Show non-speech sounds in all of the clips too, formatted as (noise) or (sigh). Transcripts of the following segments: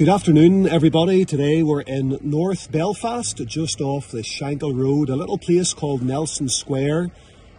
Good afternoon, everybody. Today we're in North Belfast, just off the Shankill Road, a little place called Nelson Square.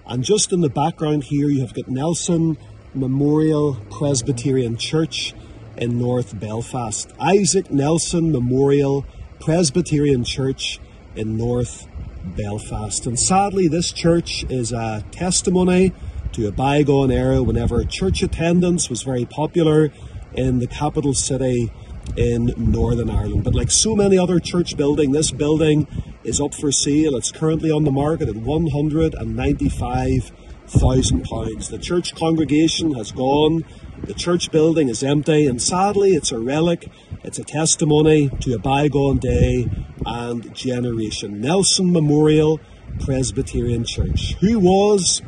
And just in the background here, you have got Nelson Memorial Presbyterian Church in North Belfast. Isaac Nelson Memorial Presbyterian Church in North Belfast. And sadly, this church is a testimony to a bygone era whenever church attendance was very popular in the capital city in Northern Ireland. But like so many other church building, this building is up for sale. It's currently on the market at one hundred and ninety-five thousand pounds. The church congregation has gone. The church building is empty, and sadly, it's a relic. It's a testimony to a bygone day and generation. Nelson Memorial Presbyterian Church. Who was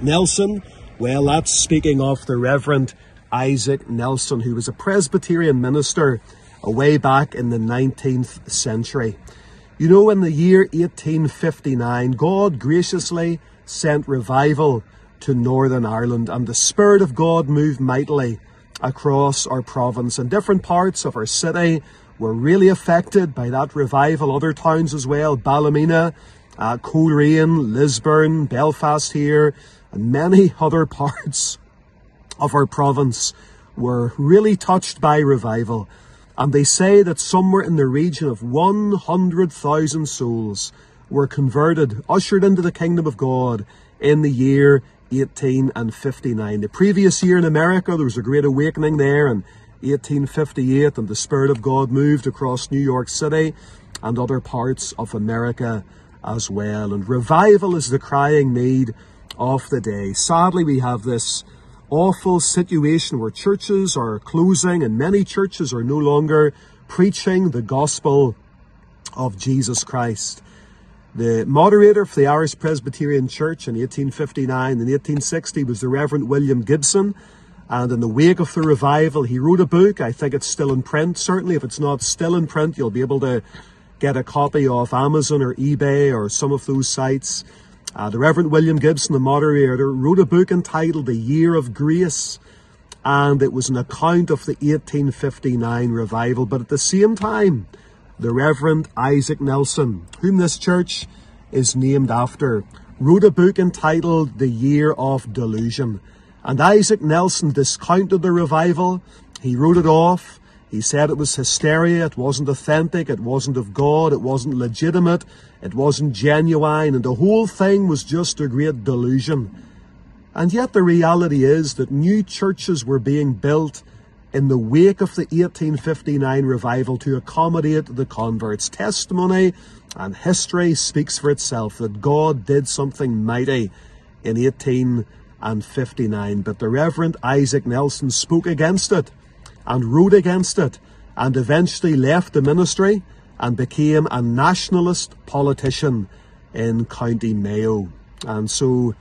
Nelson? Well, that's speaking of the Reverend Isaac Nelson, who was a Presbyterian minister way back in the 19th century. You know, in the year 1859, God graciously sent revival to Northern Ireland, and the Spirit of God moved mightily across our province, and different parts of our city were really affected by that revival. Other towns as well, Ballymena, uh, Coleraine, Lisburn, Belfast here, and many (laughs) other parts of our province were really touched by revival. And they say that somewhere in the region of 100,000 souls were converted, ushered into the kingdom of God in the year 1859. The previous year in America, there was a great awakening there in 1858, and the Spirit of God moved across New York City and other parts of America as well. And revival is the crying need of the day. Sadly, we have this awful situation where churches are closing and many churches are no longer preaching the gospel of Jesus Christ. The moderator for the Irish Presbyterian Church in 1859 and 1860 was the Reverend William Gibson. And in the wake of the revival, he wrote a book. I think it's still in print. Certainly, if it's not still in print, you'll be able to get a copy off Amazon or eBay or some of those sites. Uh, the Reverend William Gibson, the moderator, wrote a book entitled The Year of Grace, and it was an account of the 1859 revival. But at the same time, the Reverend Isaac Nelson, whom this church is named after, wrote a book entitled The Year of Delusion. And Isaac Nelson discounted the revival. He wrote it off. He said it was hysteria, it wasn't authentic, it wasn't of God, it wasn't legitimate, it wasn't genuine, and the whole thing was just a great delusion. And yet the reality is that new churches were being built in the wake of the 1859 revival to accommodate the converts. Testimony and history speaks for itself that God did something mighty in 1859, but the Reverend Isaac Nelson spoke against it and wrote against it and eventually left the ministry and became a nationalist politician in County Mayo. And so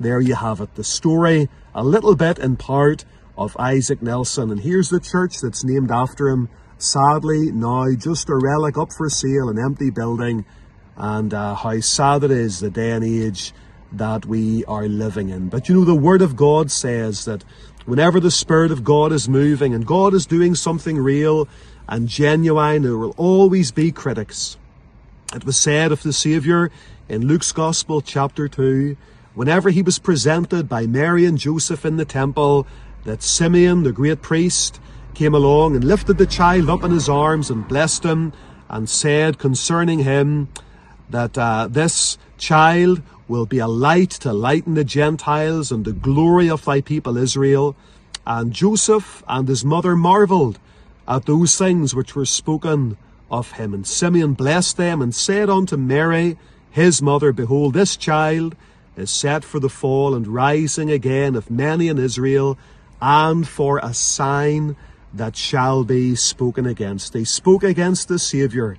there you have it. The story, a little bit in part, of Isaac Nelson. And here's the church that's named after him. Sadly, now just a relic up for sale, an empty building. And uh, how sad it is the day and age that we are living in. But you know, the Word of God says that whenever the Spirit of God is moving and God is doing something real and genuine, there will always be critics. It was said of the Saviour in Luke's Gospel, chapter 2, whenever he was presented by Mary and Joseph in the temple, that Simeon, the great priest, came along and lifted the child up in his arms and blessed him and said concerning him that uh, this child will be a light to lighten the Gentiles and the glory of thy people Israel. And Joseph and his mother marvelled at those things which were spoken of him. And Simeon blessed them and said unto Mary, his mother, Behold, this child is set for the fall and rising again of many in Israel, and for a sign that shall be spoken against. They spoke against the Saviour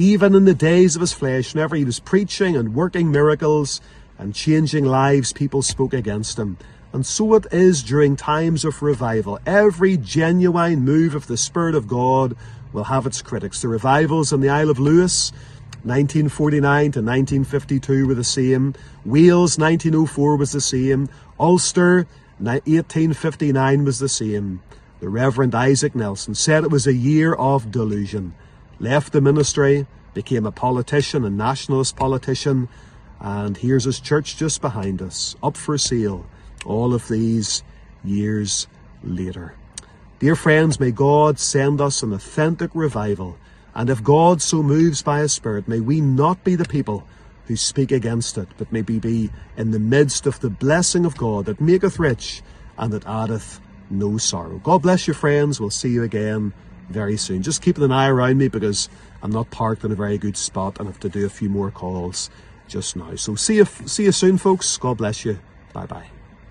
even in the days of his flesh, whenever he was preaching and working miracles and changing lives, people spoke against him. And so it is during times of revival. Every genuine move of the Spirit of God will have its critics. The revivals in the Isle of Lewis, 1949 to 1952 were the same. Wales, 1904 was the same. Ulster, 1859 was the same. the Reverend Isaac Nelson, said it was a year of delusion. Left the ministry, became a politician, a nationalist politician, and here's his church just behind us, up for sale, all of these years later. Dear friends, may God send us an authentic revival, and if God so moves by His Spirit, may we not be the people who speak against it, but may we be in the midst of the blessing of God that maketh rich and that addeth no sorrow. God bless you, friends. We'll see you again very soon. Just keeping an eye around me because I'm not parked in a very good spot and have to do a few more calls just now. So see you, see you soon, folks. God bless you. Bye bye.